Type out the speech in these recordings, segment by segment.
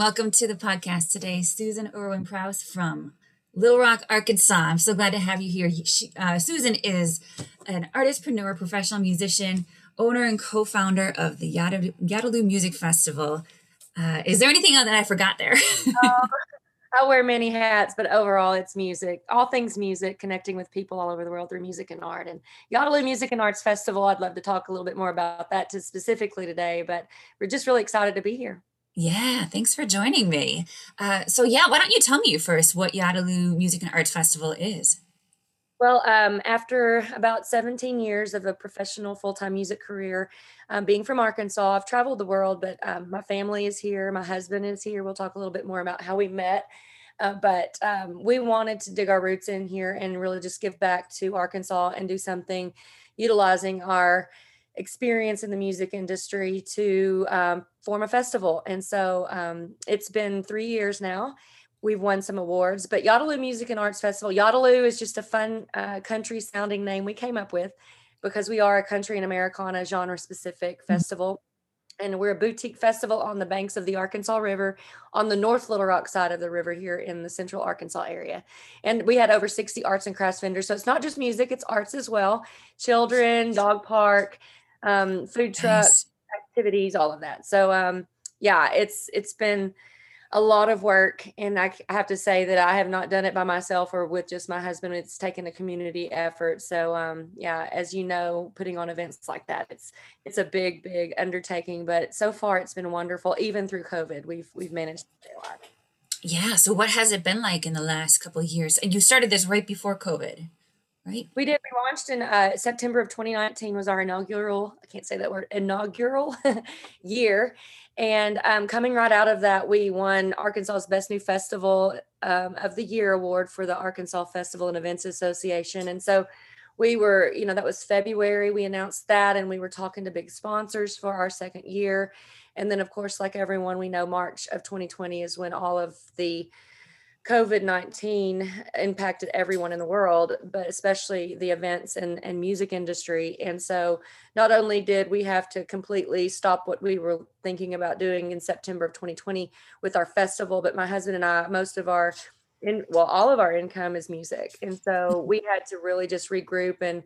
Welcome to the podcast today, Susan Erwin Prowse from Little Rock, Arkansas. I'm so glad to have you here. She, uh, Susan is an artistpreneur, professional musician, owner and co-founder of the Yadaloo Music Festival. Uh, is there anything else that I forgot there? uh, I wear many hats, but overall, it's music. All things music, connecting with people all over the world through music and art. And Yadaloo Music and Arts Festival, I'd love to talk a little bit more about that to specifically today, but we're just really excited to be here. Yeah, thanks for joining me. Uh, so, yeah, why don't you tell me first what Yadaloo Music and Arts Festival is? Well, um, after about 17 years of a professional full time music career, um, being from Arkansas, I've traveled the world, but um, my family is here. My husband is here. We'll talk a little bit more about how we met. Uh, but um, we wanted to dig our roots in here and really just give back to Arkansas and do something utilizing our experience in the music industry to um, form a festival. And so um, it's been three years now. We've won some awards, but Yadaloo Music and Arts Festival. Yadaloo is just a fun uh, country sounding name we came up with because we are a country and Americana genre specific mm-hmm. festival. And we're a boutique festival on the banks of the Arkansas River on the North Little Rock side of the river here in the central Arkansas area. And we had over 60 arts and crafts vendors. So it's not just music, it's arts as well. Children, dog park, um, food truck nice. activities, all of that. So um, yeah, it's it's been a lot of work, and I, I have to say that I have not done it by myself or with just my husband. It's taken a community effort. So um, yeah, as you know, putting on events like that, it's it's a big big undertaking. But so far, it's been wonderful. Even through COVID, we've we've managed to stay alive. Yeah. So what has it been like in the last couple of years? And you started this right before COVID right? We did. We launched in uh, September of 2019 was our inaugural. I can't say that word inaugural year, and um, coming right out of that, we won Arkansas's Best New Festival um, of the Year award for the Arkansas Festival and Events Association, and so. We were, you know, that was February. We announced that, and we were talking to big sponsors for our second year. And then, of course, like everyone, we know March of 2020 is when all of the COVID 19 impacted everyone in the world, but especially the events and, and music industry. And so, not only did we have to completely stop what we were thinking about doing in September of 2020 with our festival, but my husband and I, most of our in well, all of our income is music. And so, we had to really just regroup and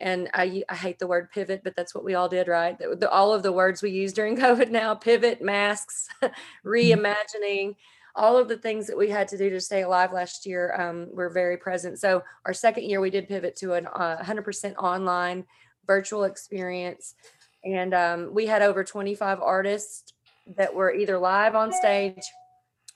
and I, I hate the word pivot, but that's what we all did, right? The, the, all of the words we use during COVID now pivot, masks, mm-hmm. reimagining all of the things that we had to do to stay alive last year um, were very present. So our second year, we did pivot to an uh, 100% online virtual experience, and um, we had over 25 artists that were either live on stage,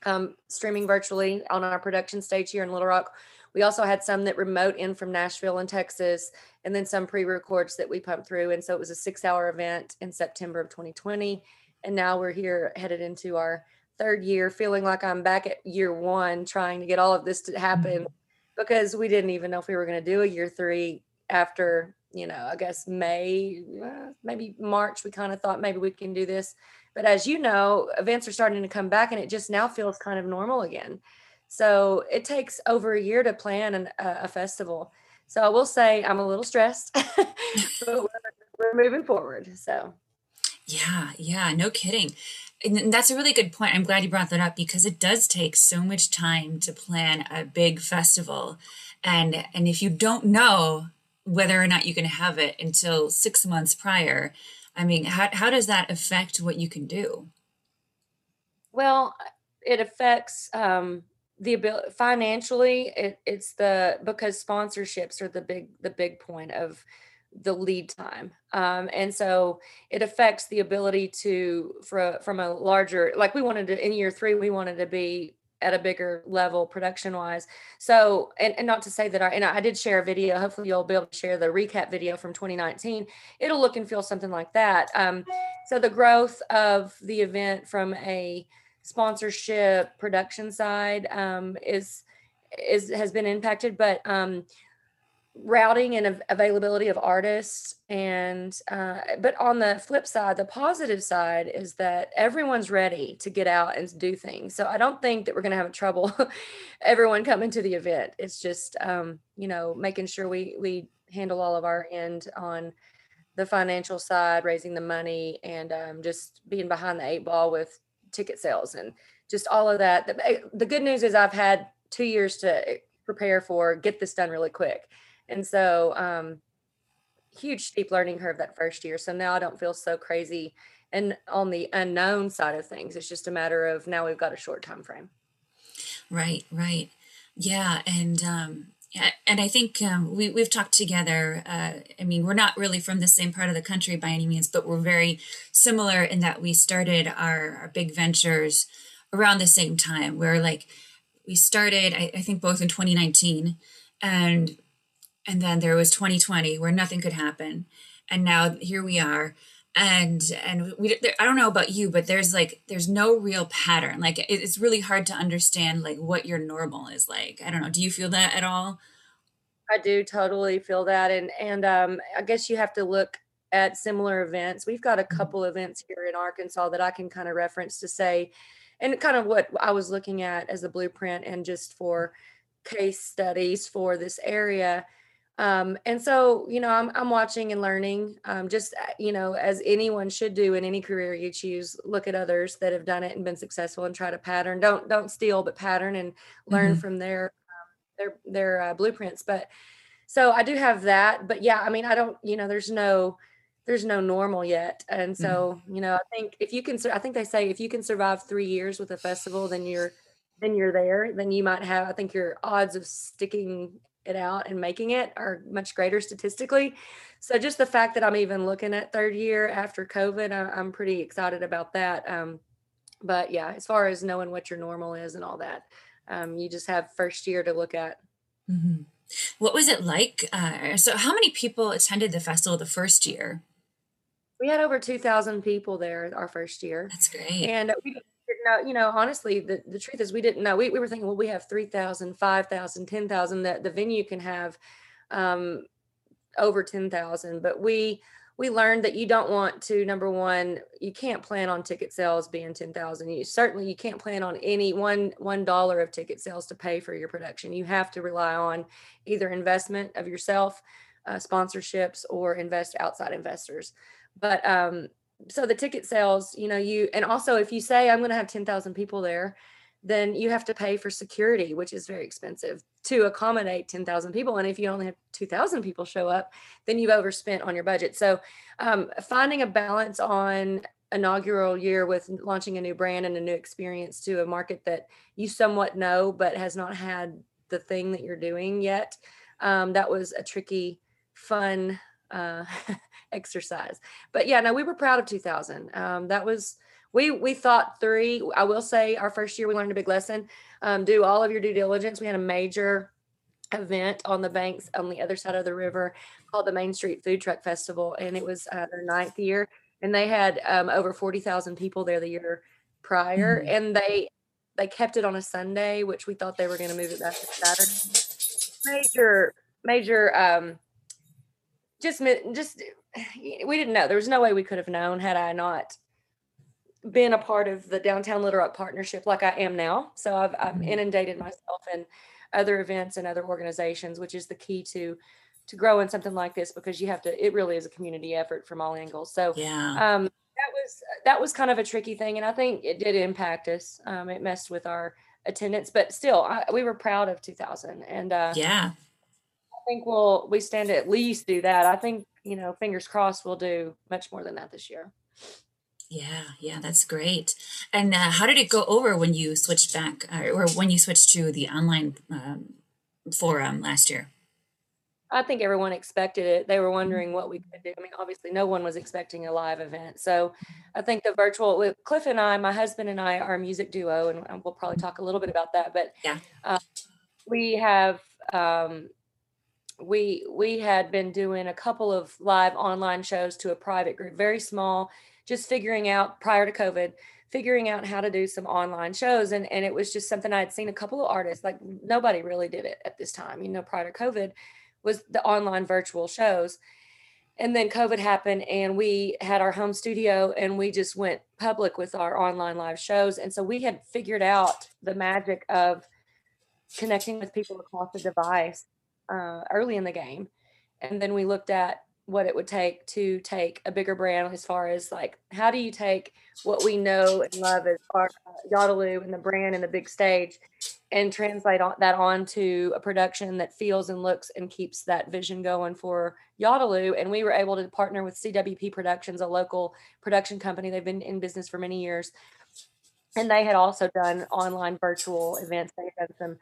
um, streaming virtually on our production stage here in Little Rock. We also had some that remote in from Nashville and Texas, and then some pre-records that we pumped through. And so it was a six-hour event in September of 2020, and now we're here headed into our third year feeling like I'm back at year one trying to get all of this to happen mm-hmm. because we didn't even know if we were going to do a year three after, you know, I guess May, uh, maybe March. We kind of thought maybe we can do this. But as you know, events are starting to come back and it just now feels kind of normal again. So it takes over a year to plan an, uh, a festival. So I will say I'm a little stressed, but we're, we're moving forward. So. Yeah, yeah, no kidding and that's a really good point. I'm glad you brought that up because it does take so much time to plan a big festival. And and if you don't know whether or not you can have it until 6 months prior, I mean, how how does that affect what you can do? Well, it affects um the ability financially it, it's the because sponsorships are the big the big point of the lead time um, and so it affects the ability to for from a larger like we wanted to in year three we wanted to be at a bigger level production wise. So, and, and not to say that I, and I did share a video, hopefully you'll be able to share the recap video from 2019. It'll look and feel something like that. Um, so the growth of the event from a sponsorship production side um, is, is, has been impacted, but um, routing and availability of artists and uh, but on the flip side the positive side is that everyone's ready to get out and do things. So i don't think that we're going to have trouble everyone coming to the event. It's just um, you know making sure we we handle all of our end on the financial side raising the money and um, just being behind the eight ball with ticket sales and just all of that. The, eh, the good news is i've had two years to eh, prepare for get this done really quick and so, um, huge steep learning curve that first year. So now I don't feel so crazy. And on the unknown side of things, it's just a matter of now we've got a short time frame. Right, right. Yeah. And, um, yeah, and I think um, we, we've talked together. Uh, I mean, we're not really from the same part of the country by any means, but we're very similar in that we started our, our big ventures around the same time. Where like we started, I, I think both in 2019, and and then there was 2020 where nothing could happen. And now here we are. And and we i don't know about you but there's like there's no real pattern. Like it's really hard to understand like what your normal is like. I don't know. Do you feel that at all? I do totally feel that. And and um i guess you have to look at similar events. We've got a mm-hmm. couple events here in arkansas that i can kind of reference to say and kind of what i was looking at as a blueprint and just for case studies for this area um, and so, you know, I'm, I'm watching and learning, um, just, uh, you know, as anyone should do in any career you choose, look at others that have done it and been successful and try to pattern, don't, don't steal, but pattern and learn mm-hmm. from their, um, their, their uh, blueprints. But so I do have that, but yeah, I mean, I don't, you know, there's no, there's no normal yet. And mm-hmm. so, mm-hmm. you know, I think if you can, I think they say if you can survive three years with a festival, then you're, then you're there, then you might have, I think your odds of sticking it out and making it are much greater statistically. So just the fact that I'm even looking at third year after COVID, I, am pretty excited about that. Um, but yeah, as far as knowing what your normal is and all that, um, you just have first year to look at. Mm-hmm. What was it like? Uh, so how many people attended the festival the first year? We had over 2,000 people there our first year. That's great. And we know, you know, honestly, the, the truth is we didn't know. We, we were thinking, well, we have 3,000, 5,000, 10,000, that the venue can have um, over 10,000. But we, we learned that you don't want to, number one, you can't plan on ticket sales being 10,000. You certainly, you can't plan on any one, $1 of ticket sales to pay for your production. You have to rely on either investment of yourself, uh, sponsorships, or invest outside investors. But um, so the ticket sales, you know, you and also if you say I'm going to have 10,000 people there, then you have to pay for security, which is very expensive to accommodate 10,000 people. And if you only have 2,000 people show up, then you've overspent on your budget. So um, finding a balance on inaugural year with launching a new brand and a new experience to a market that you somewhat know but has not had the thing that you're doing yet. Um, that was a tricky, fun uh, exercise. But yeah, no, we were proud of 2000. Um, that was we we thought three. I will say, our first year we learned a big lesson. Um, do all of your due diligence. We had a major event on the banks on the other side of the river called the Main Street Food Truck Festival, and it was uh, their ninth year, and they had um, over forty thousand people there the year prior, mm-hmm. and they they kept it on a Sunday, which we thought they were going to move it back to Saturday. Major major um, just just we didn't know. There was no way we could have known had I not been a part of the downtown Little Rock partnership like I am now. So I've, I've mm-hmm. inundated myself in other events and other organizations, which is the key to to grow in something like this because you have to. It really is a community effort from all angles. So yeah. Um, that was that was kind of a tricky thing, and I think it did impact us. Um, it messed with our attendance, but still, I, we were proud of 2000. And uh, yeah, I think we'll we stand to at least do that. I think you know, fingers crossed, we'll do much more than that this year. Yeah, yeah, that's great. And uh, how did it go over when you switched back, uh, or when you switched to the online um, forum last year? I think everyone expected it. They were Mm-hmm. wondering what we could do. I mean, obviously, no one was expecting a live event. So I think the virtual with Cliff and I, my husband and I, are a music duo, and and we'll probably talk a little bit about that. But Yeah. uh, we have um, we we had been doing a couple of live online shows to a private group, very small, just figuring out prior to COVID, figuring out how to do some online shows, and and it was just something I had seen a couple of artists like nobody really did it at this time, you know, prior to COVID, was the online virtual shows. And then COVID happened, and we had our home studio, and we just went public with our online live shows. And so we had figured out the magic of connecting with people across the device uh, early in the game. And then we looked at what it would take to take a bigger brand as far as like, how do you take what we know and love as our uh, Yadaloo and the brand and the big stage and translate on, that onto a production that feels and looks and keeps that vision going for Yadaloo. And we were able to partner with CWP Productions, a local production company. They've been in business for many years. And they had also done online virtual events. They had done some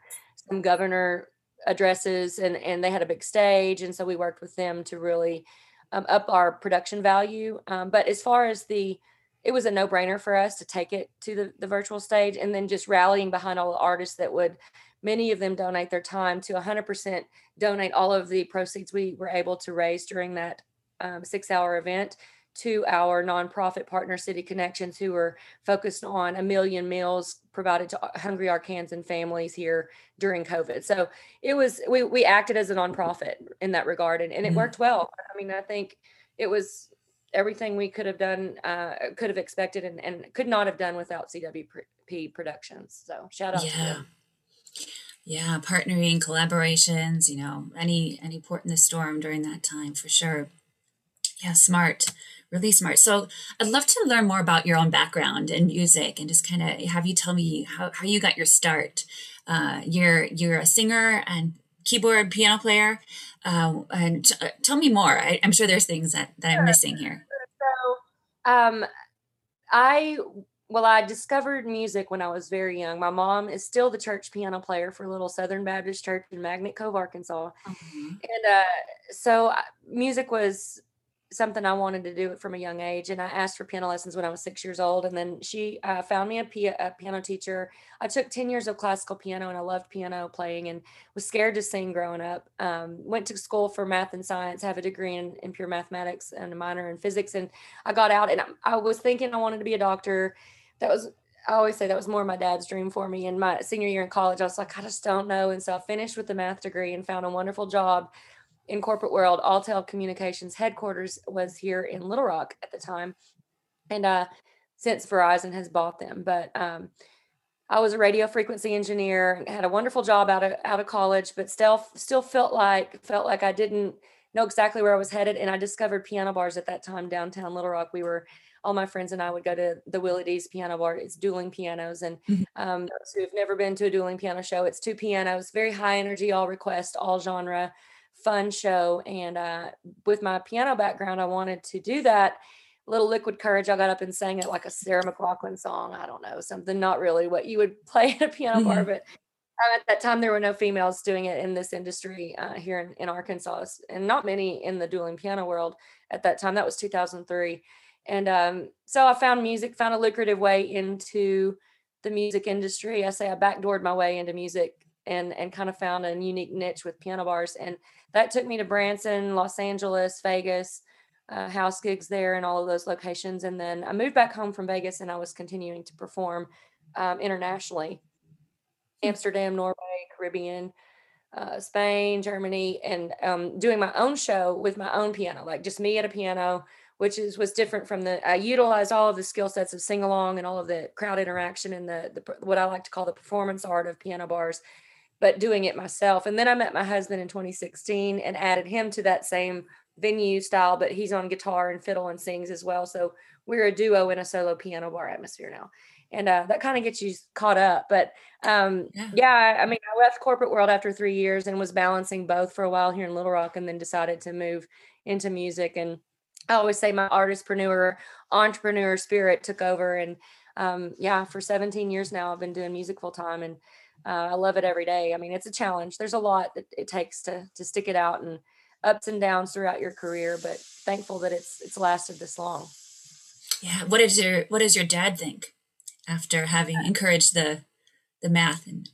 some governor addresses and and they had a big stage and so we worked with them to really um, up our production value. Um, but as far as the it was a no-brainer for us to take it to the, the virtual stage and then just rallying behind all the artists that would many of them donate their time to 100% donate all of the proceeds we were able to raise during that um, six hour event to our nonprofit partner city connections who are focused on a million meals provided to hungry arkansas families here during covid so it was we, we acted as a nonprofit in that regard and, and it Mhm. worked well i mean i think it was everything we could have done uh, could have expected and, and could not have done without cwp productions so shout out to Yeah. them Yeah, partnering, collaborations, you know, any any port in the storm during that time for sure. Yeah, smart. Really smart. So I'd love to learn more about your own background in music and just kind of have you tell me how, how you got your start. Uh, you're you're a singer and keyboard piano player. Uh, and t- uh, tell me more. I, I'm sure there's things that, that I'm missing here. So, um, I well, I discovered music when I was very young. My mom is still the church piano player for Little Southern Baptist Church in Magnet Cove, Arkansas, and uh, so I- music was something I wanted to do it from a young age. And I asked for piano lessons when I was six years old, and then she uh, found me a, pia- a piano teacher. I took ten years of classical piano, and I loved piano playing, and was scared to sing growing up. Um, went to school for math and science, have a degree in, in pure mathematics and a minor in physics, and I got out, and I, I was thinking I wanted to be a doctor. That was I always say that was more my dad's dream for me. In my senior year in college, I was like, I just don't know. And so I finished with the math degree and found a wonderful job in corporate world. Alltel Communications headquarters was here in Little Rock at the time. And uh, since Verizon has bought them, but um, I was a radio frequency engineer and had a wonderful job out of out of college, but still still felt like felt like I didn't know exactly where I was headed. And I discovered piano bars at that time downtown Little Rock. We were all my friends and I would go to the Willy D's piano bar. It's dueling pianos. And Mhm. um, those who've never been to a dueling piano show, it's two pianos, very high energy, all request, all genre, fun show. And uh, with my piano background, I wanted to do that. Little liquid courage. I got up and sang it like a Sarah McLachlan song. I don't know, something not really what you would play at a piano bar, but um, at that time there were no females doing it in this industry uh, here in, in Arkansas, and not many in the dueling piano world at that time. That was 2003, and um, so I found music, found a lucrative way into the music industry. I say I backdoored my way into music and and kind of found a unique niche with piano bars, and that took me to Branson, Los Angeles, Vegas. Uh, house gigs there and all of those locations and then i moved back home from vegas and i was continuing to perform um, internationally Amsterdam, Norway, Caribbean, uh, Spain, Germany, and um, doing my own show with my own piano, like just me at a piano, which is was different from the. I utilized all of the skill sets of sing along and all of the crowd interaction and the, the what I like to call the performance art of piano bars, but doing it myself. And then I met my husband in 2016 and added him to that same venue style, but he's on guitar and fiddle and sings as well. So we're a duo in a solo piano bar atmosphere now and uh, that kind of gets you caught up. But um, Yeah. yeah. I mean, I left corporate world after three years and was balancing both for a while here in Little Rock, and then decided to move into music. And I always say my artistpreneur, entrepreneur spirit took over. And um, yeah, for 17 years now, I've been doing music full time, and uh, I love it every day. I mean, it's a challenge. There's a lot that it takes to to stick it out and ups and downs throughout your career, but thankful that it's it's lasted this long. Yeah. What is your What does your dad think after having encouraged the the math and?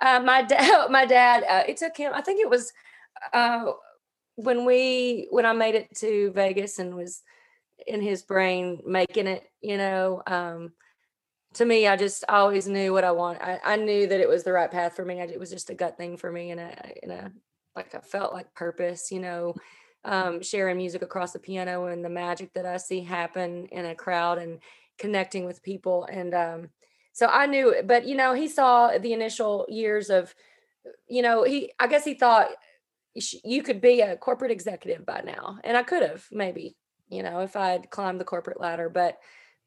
Uh, my dad, my dad, uh, it took him. I think it was uh, when we when I made it to Vegas and was in his brain making it. You know, um, to me, I just always knew what I want. I, I knew that it was the right path for me. I, it was just a gut thing for me, and a, and like I felt like purpose. You know, um, sharing music across the piano and the magic that I see happen in a crowd and connecting with people. And um, so I knew, but you know, he saw the initial years of, you know, he, I guess he thought you could be a corporate executive by now. And I could have maybe, you know, if I had climbed the corporate ladder, but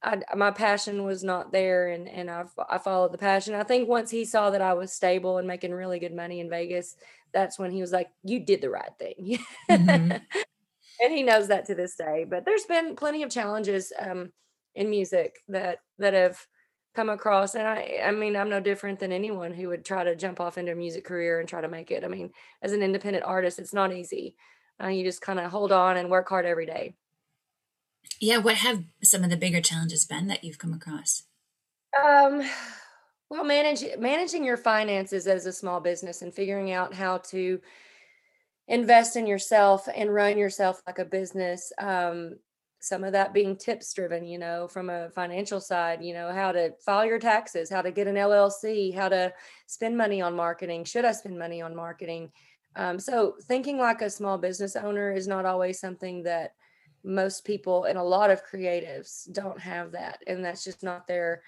I, my passion was not there and, and I, I followed the passion. I think once he saw that I was stable and making really good money in Vegas, that's when he was like, you did the right thing. Mm-hmm. and he knows that to this day, but there's been plenty of challenges um, in music that, that have come across. And I, I mean, I'm no different than anyone who would try to jump off into a music career and try to make it. I mean, as an independent artist, it's not easy. Uh, you just kind of hold on and work hard every day. Yeah. What have some of the bigger challenges been that you've come across? Um, well, manage, managing your finances as a small business and figuring out how to invest in yourself and run yourself like a business. Um, some of that being tips driven, you know, from a financial side, you know, how to file your taxes, how to get an LLC, how to spend money on marketing. Should I spend money on marketing? Um, so thinking like a small business owner is not always something that most people and a lot of creatives don't have that. And that's just not their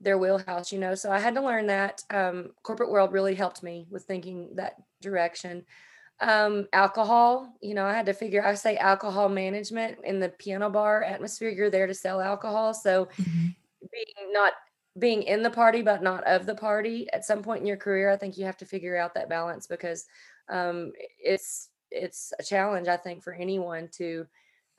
their wheelhouse, you know. So I had to learn that. Um, corporate world really helped me with thinking that direction. Um, alcohol, you know, I had to figure. I say alcohol management in the piano bar atmosphere. You're there to sell alcohol, so mm-hmm. being not being in the party but not of the party at some point in your career, I think you have to figure out that balance because um, it's it's a challenge. I think for anyone to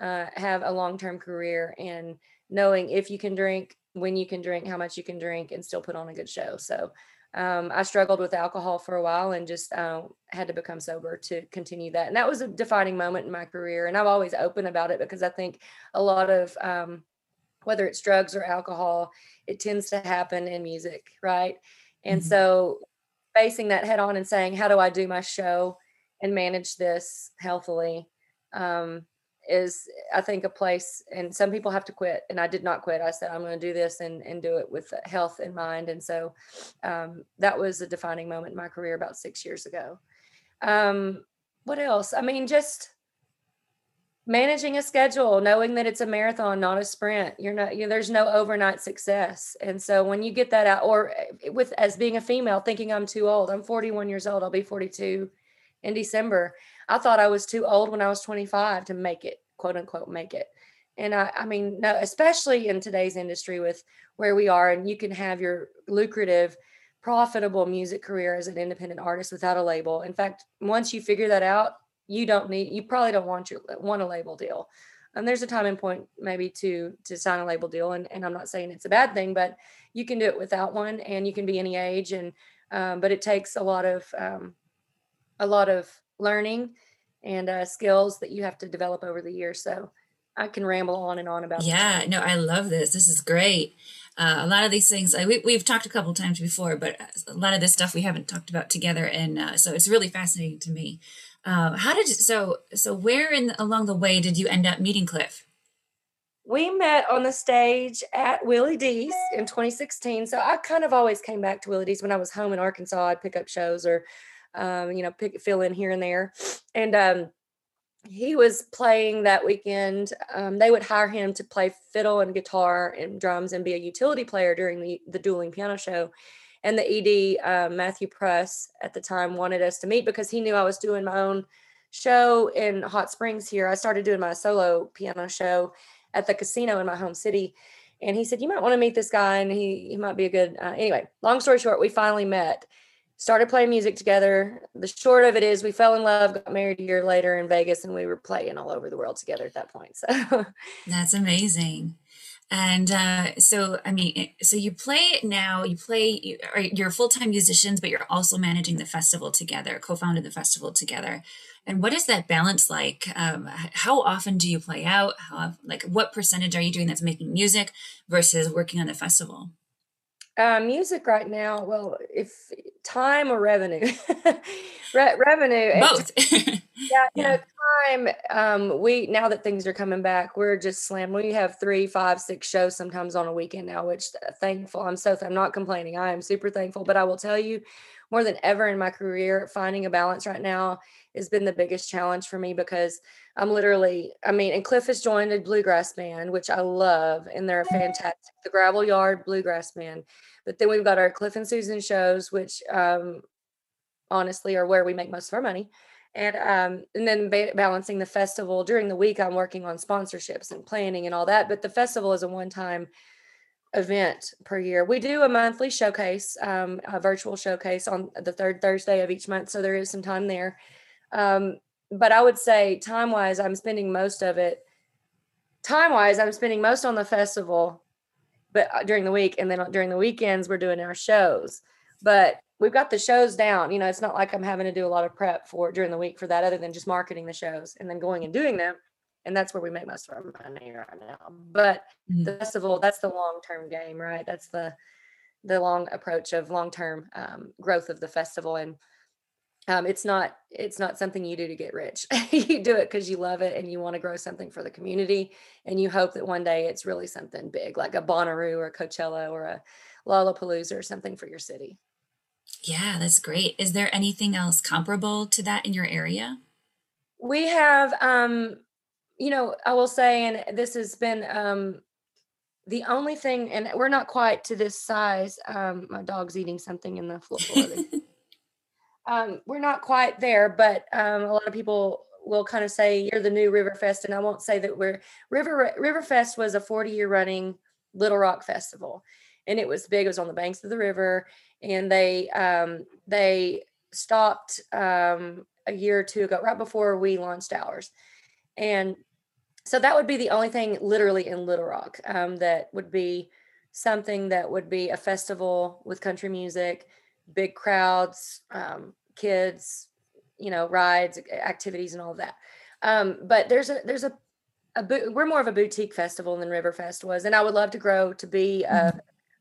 uh, have a long term career and knowing if you can drink when you can drink, how much you can drink, and still put on a good show. So um, I struggled with alcohol for a while and just uh, had to become sober to continue that. And that was a defining moment in my career. And I'm always open about it because I think a lot of um, whether it's drugs or alcohol, it tends to happen in music, right? And mm-hmm. so facing that head on and saying, how do I do my show and manage this healthily? Um, is I think a place and some people have to quit and I did not quit. I said I'm going to do this and and do it with health in mind and so um, that was a defining moment in my career about 6 years ago. Um, what else? I mean just managing a schedule, knowing that it's a marathon, not a sprint. You're not you know, there's no overnight success. And so when you get that out or eh, with as being a female thinking I'm too old. I'm 41 years old. I'll be 42 in December. I thought I was too old when I was 25 to make it, quote unquote, make it. And I, I mean, no, especially in today's industry with where we are, and you can have your lucrative, profitable music career as an independent artist without a label. In fact, once you figure that out, you don't need, you probably don't want your want a label deal. And there's a time and point maybe to to sign a label deal, and, and I'm not saying it's a bad thing, but you can do it without one, and you can be any age, and um, but it takes a lot of um, a lot of learning and uh, skills that you have to develop over the years. So I can ramble on and on about. Yeah, no, I love this. This is great. Uh, a lot of these things we, we've talked a couple times before, but a lot of this stuff we haven't talked about together, and uh, so it's really fascinating to me. Uh, how did you, so so where in along the way did you end up meeting Cliff? We met on the stage at Willy D's in 2016. So I kind of always came back to Willy D's when I was home in Arkansas. I'd pick up shows or um, you know, pick fill in here and there. And um, he was playing that weekend. Um, they would hire him to play fiddle and guitar and drums and be a utility player during the the dueling piano show. And the ED uh, Matthew Press at the time wanted us to meet because he knew I was doing my own show in Hot Springs here. I started doing my solo piano show at the casino in my home city. And he said, You might want to meet this guy and he, he might be a good. Uh, anyway, long story short, we finally met started playing music together. The short of it is we fell in love, got married a year later in Vegas, and we were playing all over the world together at that point. So that's amazing. And uh, so, I mean, eh, so you play now, you play, you're full time musicians, but you're also managing the festival together, co founded the festival together. And what is that balance like? Um, how often do you play out? How, like, what percentage are you doing that's making music versus working on the festival? Uh, music right now, well, if time or revenue, Re- revenue, both. yeah, you know, time. Um, we now that things are coming back, we're just slammed. We have three, five, six shows sometimes on a weekend now, which uh, thankful. I'm so I'm not complaining. I am super thankful. But I will tell you, more than ever in my career, finding a balance right now has been the biggest challenge for me because I'm literally, I mean, and Cliff has joined a bluegrass band, which I love, and they're fantastic. The Gravel Yard Bluegrass Band but then we've got our Cliff and Susan shows, which um, honestly are where we make most of our money. And um, and then ba- balancing the festival during the week, I'm working on sponsorships and planning and all that. But the festival is a one-time event per year. We do a monthly showcase, um, a virtual showcase on the third Thursday of each month. So there is some time there. Um, but I would say time wise, I'm spending most of it. Time wise, I'm spending most on the festival but uh, during the week and then during the weekends we're doing our shows but we've got the shows down you know it's not like i'm having to do a lot of prep for during the week for that other than just marketing the shows and then going and doing them and that's where we make most of our money right now but mm-hmm. the festival that's the long term game right that's the the long approach of long term um, growth of the festival and um, it's not it's not something you do to get rich. You do it because you love it and you want to grow something for the community and you hope that one day it's really something big like a Bonnaroo or a Coachella or a Lollapalooza or something for your city. Yeah that's great. Is there anything else comparable to that in your area? We have um you know i will say and this has been um the only thing and we're not quite to this size um my dog's eating something in the floor um, we're not quite there, but um, a lot of people will kind of say you're the new Riverfest, and I won't say that we're River Riverfest was a 40 year running Little Rock festival, and it was big. It was on the banks of the river, and they um, they stopped um, a year or two ago, right before we launched ours, and so that would be the only thing literally in Little Rock um, that would be something that would be a festival with country music, big crowds, um, kids, you know, rides, activities, and all of that. Um, but there's a there's a, a we're more of a boutique festival than Riverfest was, and I would love to grow to be a,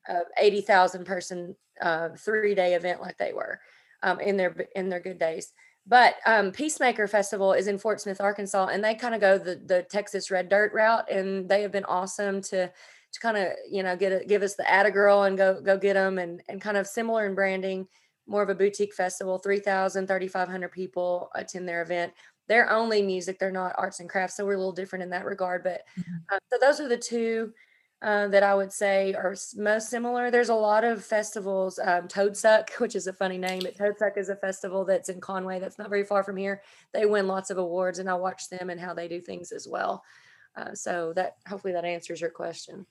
mm-hmm. a eighty thousand person uh, three day event like they were um, in their in their good days. But um, Peacemaker Festival is in Fort Smith, Arkansas, and they kind of go the the Texas Red Dirt route, and they have been awesome to to kind of you know get it, give us the Atta Girl and go go get them, and and kind of similar in branding more of a boutique festival 3000 3500 people attend their event they're only music they're not arts and crafts so we're a little different in that regard but mm-hmm. uh, so those are the two uh, that I would say are most similar. There's a lot of festivals. Um, Toadsuck, which is a funny name, but Toadsuck is a festival that's in Conway. That's not very far from here. They win lots of awards, and I watch them and how they do things as well. Uh, so that hopefully that answers your question.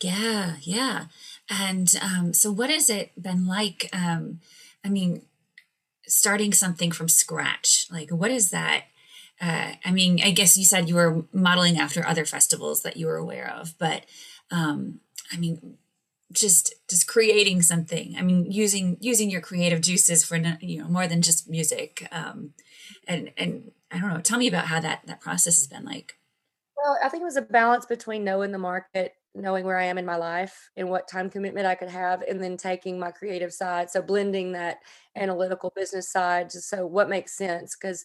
Yeah, yeah. And um, so, what has it been like? Um, I mean, starting something from scratch, like what is that? Uh, I mean, I guess you said you were modeling after other festivals that you were aware of, but um, I mean, just just creating something. I mean, using using your creative juices for you know more than just music. Um, and and I don't know. Tell me about how that that process has been like. Well, I think it was a balance between knowing the market knowing where I am in my life and what time commitment I could have, and then taking my creative side. So blending that analytical business side, just so what makes sense, because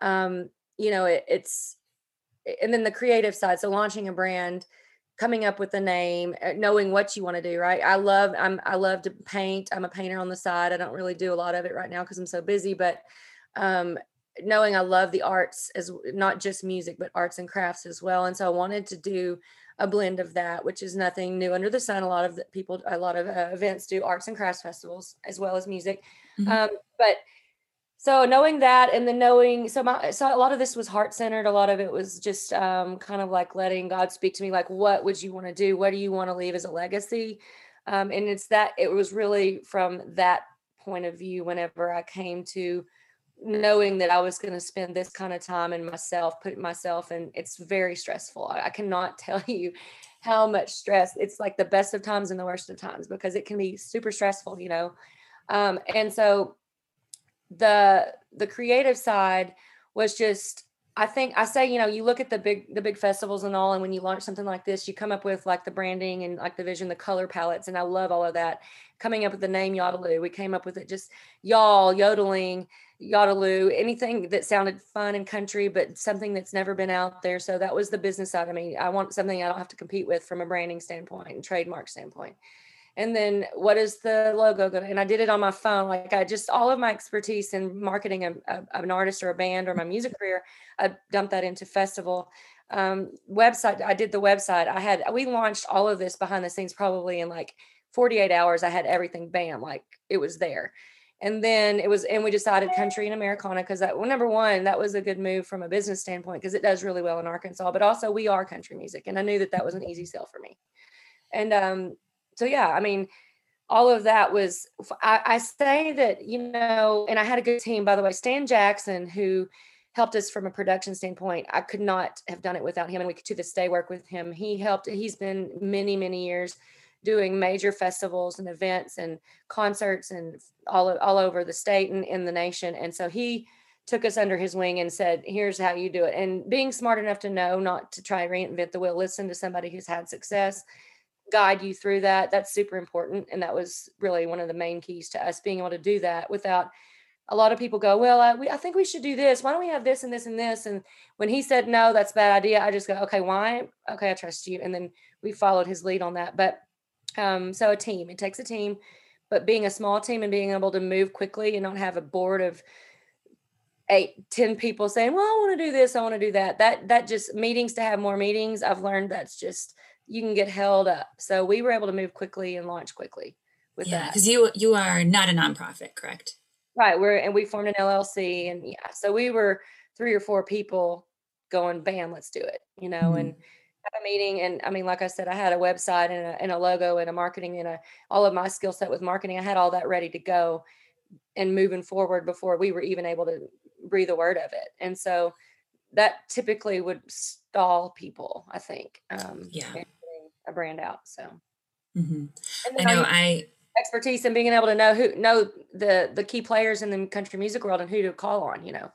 um, you know it, it's, and then the creative side. So launching a brand, coming up with a name, uh, knowing what you want to do. Right. I love I'm I love to paint. I'm a painter on the side. I don't really do a lot of it right now because I'm so busy, but um, knowing I love the arts as not just music, but arts and crafts as well. And so I wanted to do a blend of that, which is nothing new under the sun. A lot of people, a lot of uh, events do arts and crafts festivals as well as music. Mm-hmm. Um, but so knowing that, and then knowing, so my, so a lot of this was heart centered. A lot of it was just um, kind of like letting God speak to me, like, what would you want to do? What do you want to leave as a legacy? Um, and it's that it was really from that point of view whenever I came to knowing that I was going to spend this kind of time in myself, putting myself in. It's very stressful. I, I cannot tell you how much stress. It's like the best of times and the worst of times because it can be super stressful, you know. Um, and so the the creative side was just I think I say, you know, you look at the big the big festivals and all, and when you launch something like this, you come up with like the branding and like the vision, the color palettes, and I love all of that. Coming up with the name Yadaloo, we came up with it just y'all yodeling, Yadaloo, anything that sounded fun and country, but something that's never been out there. So that was the business side. I mean, I want something I don't have to compete with from a branding standpoint and trademark standpoint. And then what is the logo going to and i did it on my phone. Like i just all of my expertise in marketing a, a, an artist or a band or my music career i dumped that into festival um, website i did the website. I had we launched all of this behind the scenes probably in like 48 hours. I had everything bam like it was there and then it was and we decided country and americana because that well, number one that was a good move from a business standpoint because it does really well in arkansas but also we are country music and i knew that that was an easy sell for me. And um so yeah, I mean, all of that was I, I, say that you know and i had a good team by the way stan jackson who helped us from a production standpoint i could not have done it without him and we could to this day work with him. He helped he's been many many years doing major festivals and events and concerts and all, all over the state and in the nation and so he took us under his wing and said here's how you do it and being smart enough to know not to try reinvent the wheel listen to somebody who's had success guide you through that. That's super important. And that was really one of the main keys to us being able to do that without a lot of people go, well, I, we, I think we should do this. Why don't we have this and this and this? And when he said, no, that's a bad idea, I just go, okay, why? Okay, I trust you. And then we followed his lead on that. But um, so a team, it takes a team, but being a small team and being able to move quickly and not have a board of eight, ten people saying, well, I want to do this, I want to do that. That, that just meetings to have more meetings. I've learned that's just, you can get held up. So we were able to move quickly and launch quickly with yeah, that. Because you you are not a nonprofit, correct? Right. We're and we formed an LLC and yeah. So we were three or four people going, bam, let's do it. You know, mm-hmm. and a meeting. And I mean, like I said, I had a website and a, and a logo and a marketing and a all of my skill set with marketing. I had all that ready to go and moving forward before we were even able to breathe a word of it. And so that typically would stall people, I think. Um, yeah a brand out. So, mm-hmm. I know I expertise in being able to know who know the the key players in the country music world and who to call on. You know.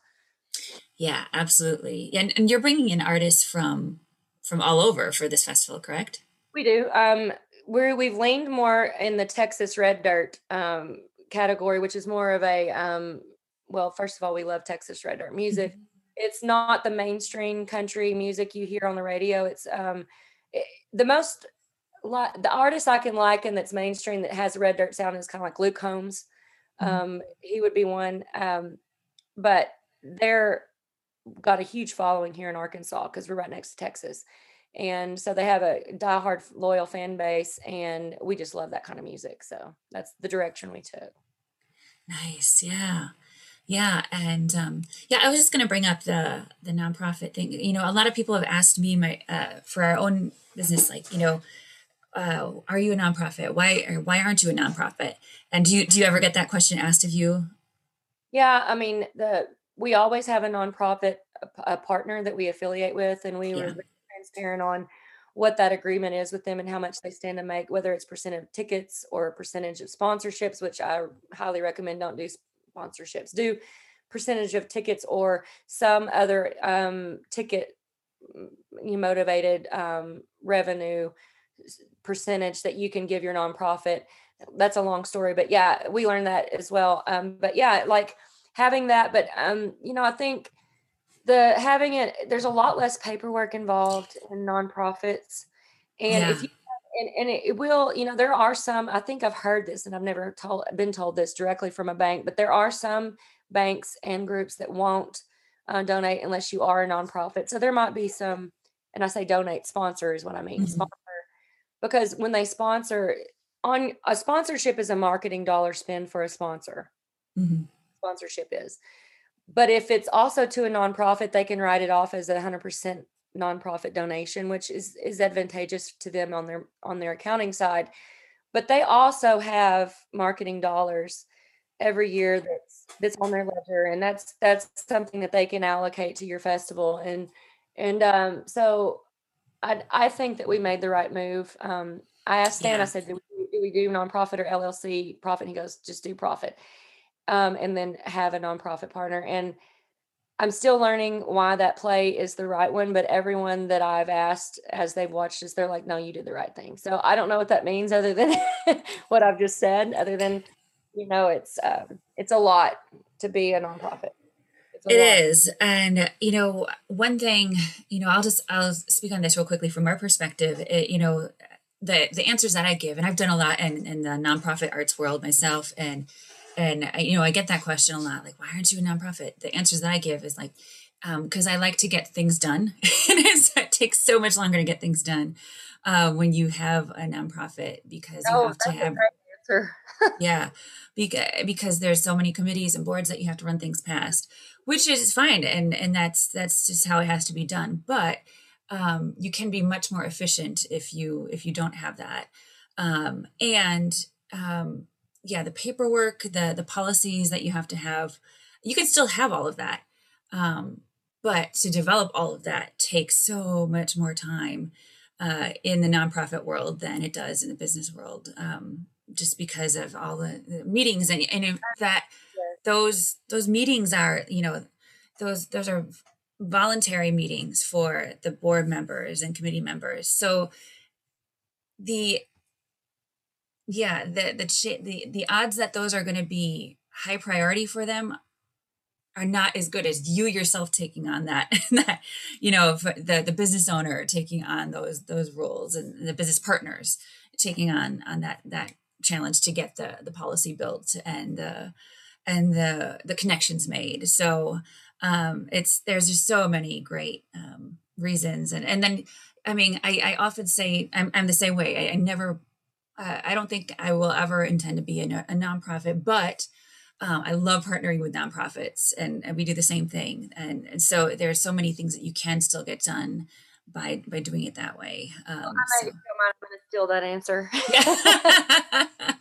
Yeah, absolutely. And and you're bringing in artists from from all over for this festival, correct? We do. Um, we're we've leaned more in the Texas Red Dirt um, category, which is more of a um, well. First of all, we love Texas Red Dirt music. Mm-hmm. It's not the mainstream country music you hear on the radio. It's um, the most the artist I can liken that's mainstream that has a red dirt sound is kind of like Luke Combs. Mm-hmm. Um, he would be one, um, but they're got a huge following here in Arkansas because we're right next to Texas, and so they have a diehard loyal fan base, and we just love that kind of music. So that's the direction we took. Nice, yeah. Yeah, and um, yeah, I was just going to bring up the the nonprofit thing. You know, a lot of people have asked me my uh, for our own business, like you know, uh, are you a nonprofit? Why or why aren't you a nonprofit? And do you do you ever get that question asked of you? Yeah, I mean, the we always have a nonprofit a, partner that we affiliate with, and we yeah. were transparent on what that agreement is with them and how much they stand to make, whether it's percent of tickets or percentage of sponsorships, which I highly recommend don't do sponsorships, do percentage of tickets or some other um, ticket motivated um, revenue percentage that you can give your nonprofit. That's a long story, but yeah, we learned that as well. Um, but yeah, like having that, but um, you know, I think the having it, there's a lot less paperwork involved in nonprofits, and yeah. if you and, and it will, you know, there are some, I think I've heard this and I've never told, been told this directly from a bank, but there are some banks and groups that won't uh, donate unless you are a nonprofit. So there might be some, and I say donate sponsor is what I mean, mm-hmm. sponsor, because when they sponsor on a sponsorship is a marketing dollar spend for a sponsor. Mm-hmm. Sponsorship is. But if it's also to a nonprofit, they can write it off as a hundred percent nonprofit donation, which is is advantageous to them on their on their accounting side. But they also have marketing dollars every year that's that's on their ledger and that's that's something that they can allocate to your festival and and um so i i think that we made the right move um i asked stan yeah. i said do we, do we do nonprofit or llc profit and he goes just do profit um and then have a nonprofit partner and i'm still learning why that play is the right one but everyone that i've asked as they've watched this they're like no you did the right thing so i don't know what that means other than what i've just said other than you know it's um, it's a lot to be a nonprofit it lot. is and you know one thing you know i'll just i'll speak on this real quickly from our perspective it, you know the the answers that i give and i've done a lot in, in the nonprofit arts world myself and and I, you know i get that question a lot like why aren't you a nonprofit? The answers that i give is like because um, i like to get things done. And it takes so much longer to get things done uh, when you have a nonprofit because you oh, have to have yeah because, because there's so many committees and boards that you have to run things past which is fine and and that's that's just how it has to be done. But um, you can be much more efficient if you if you don't have that. Um, and um, yeah the paperwork the the policies that you have to have you can still have all of that um, but to develop all of that takes so much more time uh, in the nonprofit world than it does in the business world um, just because of all the, the meetings and and that those those meetings are you know those those are voluntary meetings for the board members and committee members. So the yeah the the the, the odds that those are going to be high priority for them are not as good as you yourself taking on that that you know the the business owner taking on those those roles and the business partners taking on on that that challenge to get the the policy built and the and the the connections made. So um, it's there's just so many great um, reasons, and and then I mean I, I often say I'm I'm the same way. I, I never uh, I don't think I will ever intend to be a, a nonprofit, but um, I love partnering with nonprofits, and, and we do the same thing. And, and so there are so many things that you can still get done by by doing it that way. Um, well, I might so. I'm going to steal that answer. Yeah.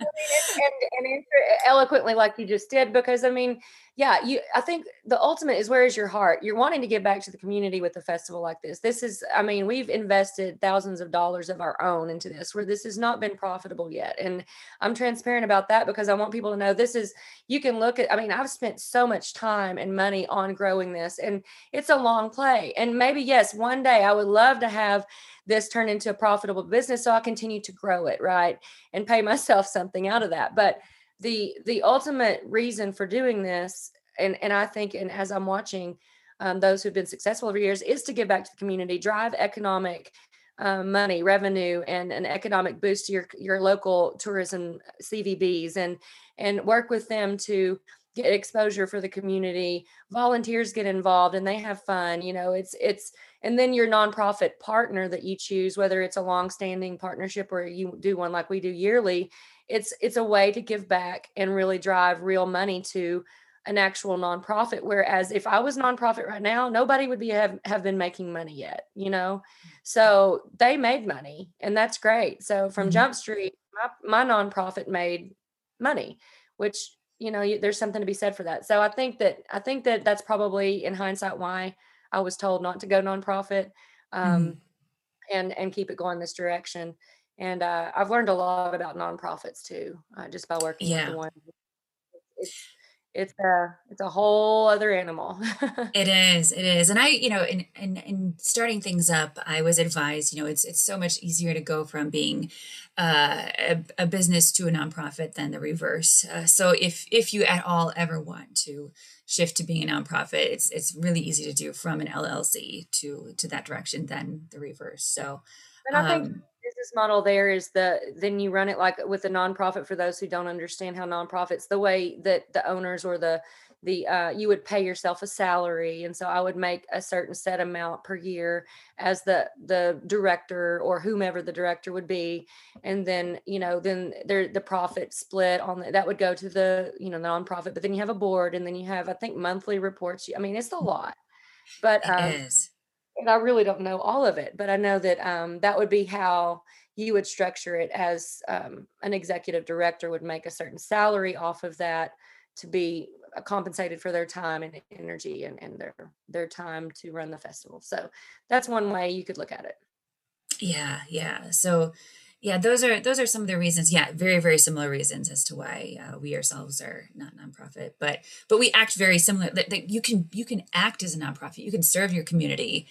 and, and answer eloquently like you just did because i mean yeah you i think the ultimate is where is your heart? You're wanting to give back to the community with a festival like this. This is i mean we've invested thousands of dollars of our own into this where this has not been profitable yet and i'm transparent about that because i want people to know this is you can look at i mean i've spent so much time and money on growing this and it's a long play and maybe yes one day i would love to have this turn into a profitable business so i continue to grow it right and pay myself something out of that. But the the ultimate reason for doing this and and i think and as i'm watching um, those who've been successful over years is to give back to the community drive economic um, money revenue and an economic boost to your your local tourism cvbs and and work with them to get exposure for the community. Volunteers get involved and they have fun you know it's it's and then your nonprofit partner that you choose whether it's a long-standing partnership or you do one like we do yearly it's it's a way to give back and really drive real money to an actual nonprofit whereas if i was nonprofit right now nobody would be have, have been making money yet you know so they made money and that's great so from mm-hmm. jump street my, my nonprofit made money which you know there's something to be said for that so i think that i think that that's probably in hindsight why I was told not to go nonprofit um, mm-hmm. and and keep it going this direction. And uh, I've learned a lot about nonprofits too, uh, just by working yeah. with the one. It's it's a it's a whole other animal. it is, it is, and I, you know, in, in in starting things up, I was advised, you know, it's it's so much easier to go from being uh, a, a business to a nonprofit than the reverse. Uh, so if if you at all ever want to shift to being a nonprofit, it's it's really easy to do from an LLC to to that direction than the reverse. So, and I think um, business model there is the then you run it like with a nonprofit for those who don't understand how nonprofits the way that the owners or the the uh, you would pay yourself a salary. And so i would make a certain set amount per year as the the director or whomever the director would be. And then you know then there the profit split on the, that would go to the you know the nonprofit but then you have a board and then you have i think monthly reports. I mean it's a lot but um, and I really don't know all of it, but I know that um, that would be how you would structure it as um, an executive director would make a certain salary off of that to be uh, compensated for their time and energy and, and their their time to run the festival. So that's one way you could look at it. Yeah, yeah. So yeah, those are those are some of the reasons. Yeah, very very similar reasons as to why uh, we ourselves are not nonprofit, but but we act very similar. That, that you can you can act as a nonprofit, you can serve your community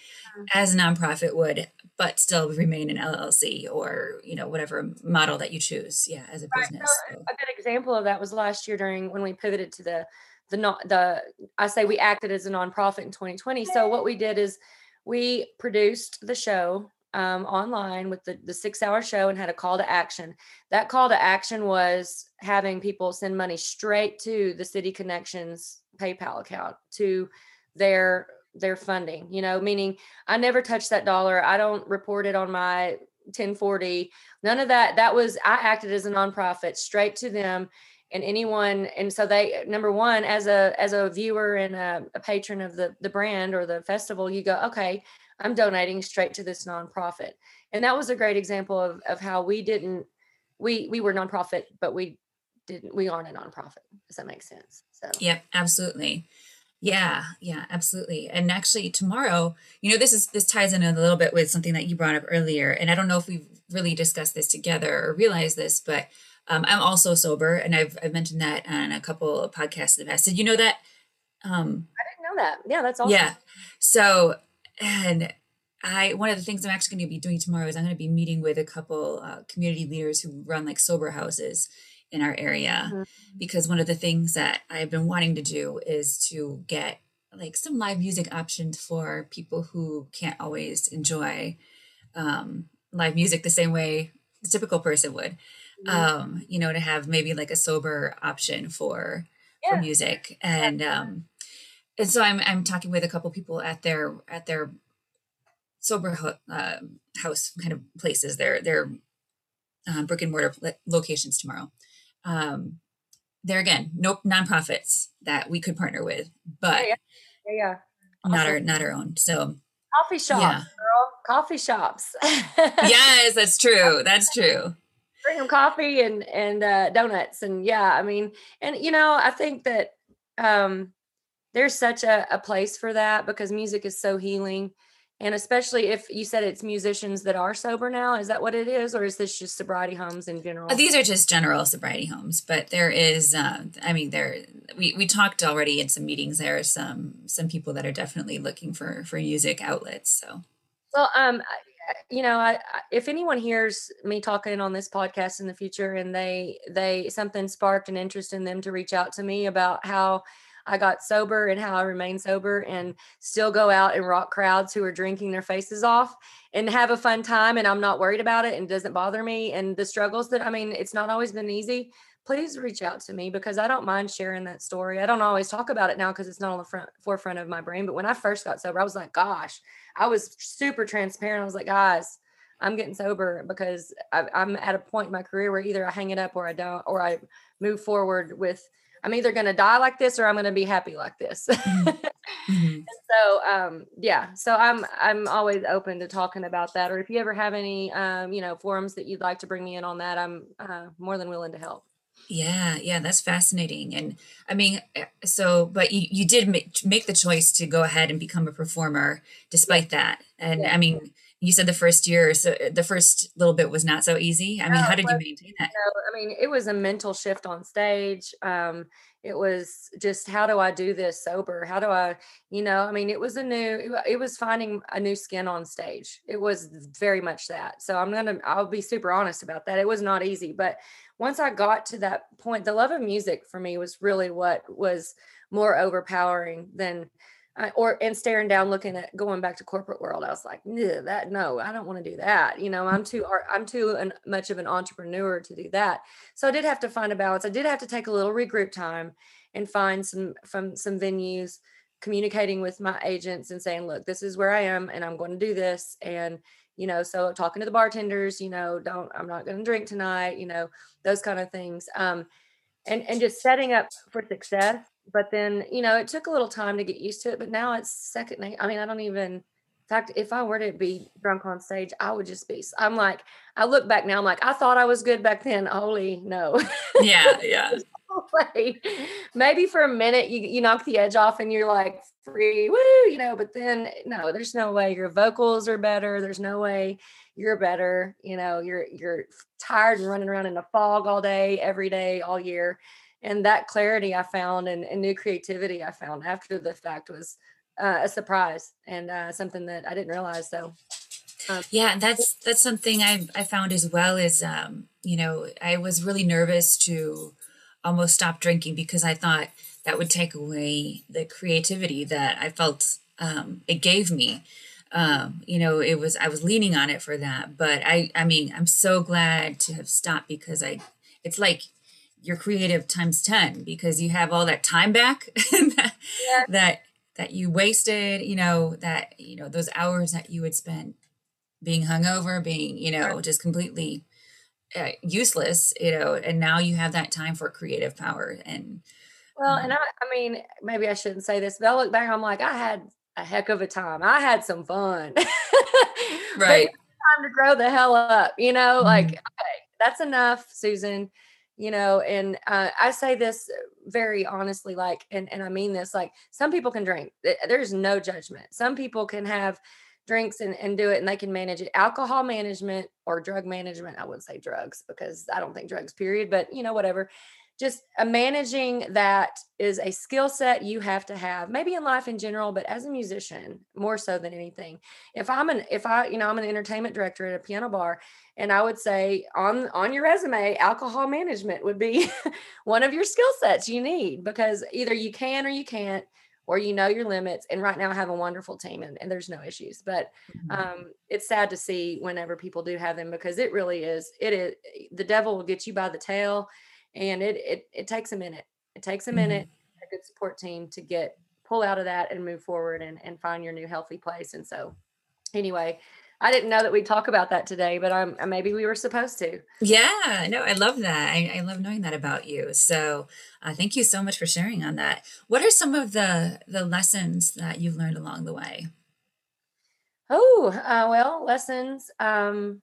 as a nonprofit would, but still remain an LLC or you know whatever model that you choose. Yeah, as a business. So a good example of that was last year during when we pivoted to the the not the I say we acted as a nonprofit in 2020. So what we did is we produced the show um, online with the, the six hour show and had a call to action. That call to action was having people send money straight to the City Connections PayPal account to their their funding, you know, meaning I never touched that dollar. I don't report it on my 1040. None of that. That was I acted as a nonprofit straight to them and anyone and so they number one as a as a viewer and a, a patron of the the brand or the festival you go okay I'm donating straight to this nonprofit. And that was a great example of, of how we didn't, we, we were nonprofit, but we didn't, we aren't a nonprofit. Does that make sense? So, yep, absolutely. Yeah, yeah, absolutely. And actually tomorrow, you know, this is, this ties in a little bit with something that you brought up earlier. And I don't know if we've really discussed this together or realized this, but um, I'm also sober. And I've, I've mentioned that on a couple of podcasts in the past. Did you know that? Um, I didn't know that. Yeah, that's awesome. Yeah. So and I one of the things I'm actually going to be doing tomorrow is I'm going to be meeting with a couple uh, community leaders who run like sober houses in our area mm-hmm. because one of the things that I've been wanting to do is to get like some live music options for people who can't always enjoy um, live music the same way the typical person would. Mm-hmm. Um, you know, to have maybe like a sober option for yeah. for music and um and so I'm I'm talking with a couple people at their at their sober uh, house kind of places, their their uh, brick and mortar locations tomorrow. Um, there again, no nonprofits that we could partner with, but yeah, yeah, yeah. Awesome. not our not our own. So coffee shops, yeah. girl, coffee shops. yes, that's true. That's true. Bring them coffee and and uh, donuts, and yeah, I mean, and you know, I think that um, there's such a, a place for that because music is so healing and especially if you said it's musicians that are sober now is that what it is or is this just sobriety homes in general? uh, these are just general sobriety homes but there is uh, i mean there we, we talked already in some meetings there are some some people that are definitely looking for for music outlets so. Well um you know I, if anyone hears me talking on this podcast in the future and they they something sparked an interest in them to reach out to me about how I got sober and how I remain sober and still go out and rock crowds who are drinking their faces off and have a fun time. And I'm not worried about it and doesn't bother me. And the struggles that, I mean, it's not always been easy. Please reach out to me because I don't mind sharing that story. I don't always talk about it now because it's not on the front forefront of my brain. But when I first got sober, I was like, gosh, I was super transparent. I was like, guys, I'm getting sober because I, am at a point in my career where either I hang it up or I don't, or I move forward with I'm either going to die like this or I'm going to be happy like this. Mm-hmm. mm-hmm. so, um, yeah, so I'm, I'm always open to talking about that. Or if you ever have any, um, you know, forums that you'd like to bring me in on that, I'm uh, more than willing to help. Yeah, yeah, that's fascinating. And I mean, eh, so, but you, you did make, make the choice to go ahead and become a performer despite that. And yeah. I mean, you said the first year so uh, the first little bit was not so easy? I mean how did you maintain that you know, i mean it was a mental shift on stage um it was just how do i do this sober? How do i you know i mean it was a new it was finding a new skin on stage it was very much that so i'm gonna i'll be super honest about that it was not easy but once i got to that point the love of music for me was really what was more overpowering than Or and staring down looking at going back to corporate world i was like that no i don't want to do that you know i'm too i'm too an, much of an entrepreneur to do that. So i did have to find a balance i did have to take a little regroup time and find some from some venues communicating with my agents and saying look this is where i am and i'm going to do this and you know so talking to the bartenders you know don't i'm not going to drink tonight you know those kind of things um and and just setting up for success but then you know it took a little time to get used to it but now it's second i mean i don't even in fact, if I were to be drunk on stage, I would just be. I'm like, I look back now. I'm like, I thought I was good back then. Holy no. Yeah, yeah. Maybe for a minute you you knock the edge off and you're like free, woo, you know. But then no, there's no way your vocals are better. There's no way you're better. You know, you're you're tired and running around in a fog all day, every day, all year. And that clarity I found and, and new creativity I found after the fact was uh, a surprise and uh, something that I didn't realize. So, um, yeah, that's that's something I I found as well. Is um, you know I was really nervous to almost stop drinking because I thought that would take away the creativity that I felt um, it gave me. Um, you know, it was I was leaning on it for that, but I I mean I'm so glad to have stopped because I it's like you're creative times 10 because you have all that time back that, yeah. that that you wasted, you know, that, you know, those hours that you would spend being hungover, being, you know, just completely uh, useless, you know, and now you have that time for creative power. And, well, um, and I, I mean, maybe I shouldn't say this, but I look back, I'm like, I had a heck of a time. I had some fun. right. time to grow the hell up, you know, mm-hmm. like, okay, that's enough, Susan you know and uh, i say this very honestly like and, and i mean this like some people can drink there's no judgment. Some people can have drinks and, and do it and they can manage it. Alcohol management or drug management i wouldn't say drugs because i don't think drugs period but you know whatever just uh, managing that is a skill set you have to have maybe in life in general but as a musician more so than anything if i'm an if i you know i'm an entertainment director at a piano bar and i would say on on your resume alcohol management would be one of your skill sets you need because either you can or you can't or you know your limits and right now i have a wonderful team and, and there's no issues but mm-hmm. um, it's sad to see whenever people do have them because it really is it is the devil will get you by the tail and it it it takes a minute. It takes a minute, mm-hmm. a good support team to get pull out of that and move forward and and find your new healthy place. And so, anyway, I didn't know that we'd talk about that today, but I'm uh, maybe we were supposed to. Yeah, no, I love that. I, I love knowing that about you. So, uh, thank you so much for sharing on that. What are some of the the lessons that you've learned along the way? Oh, uh, well, lessons. Um,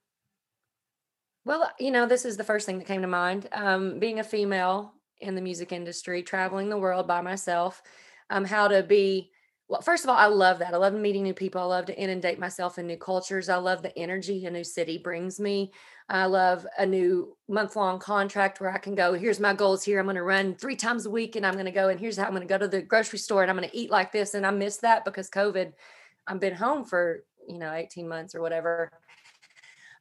well, you know, this is the first thing that came to mind. Um, being a female in the music industry, traveling the world by myself, um, how to be. Well, first of all, I love that. I love meeting new people. I love to inundate myself in new cultures. I love the energy a new city brings me. I love a new month long contract where I can go, here's my goals here. I'm going to run three times a week and I'm going to go, and here's how I'm going to go to the grocery store and I'm going to eat like this. And I miss that because COVID, I've been home for, you know, 18 months or whatever.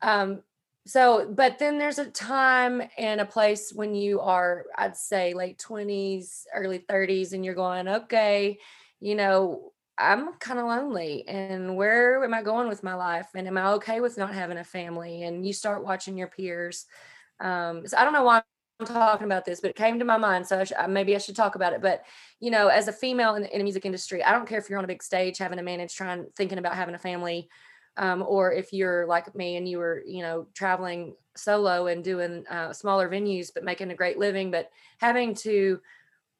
Um, so but then there's a time and a place when you are i'd say late 20s early 30s and you're going okay you know i'm kind of lonely and where am i going with my life and am i okay with not having a family? And you start watching your peers. Um, so i don't know why i'm talking about this but it came to my mind so I should, maybe i should talk about it but you know as a female in, in the music industry i don't care if you're on a big stage having to manage trying thinking about having a family um, or if you're like me and you were you know traveling solo and doing uh, smaller venues but making a great living but having to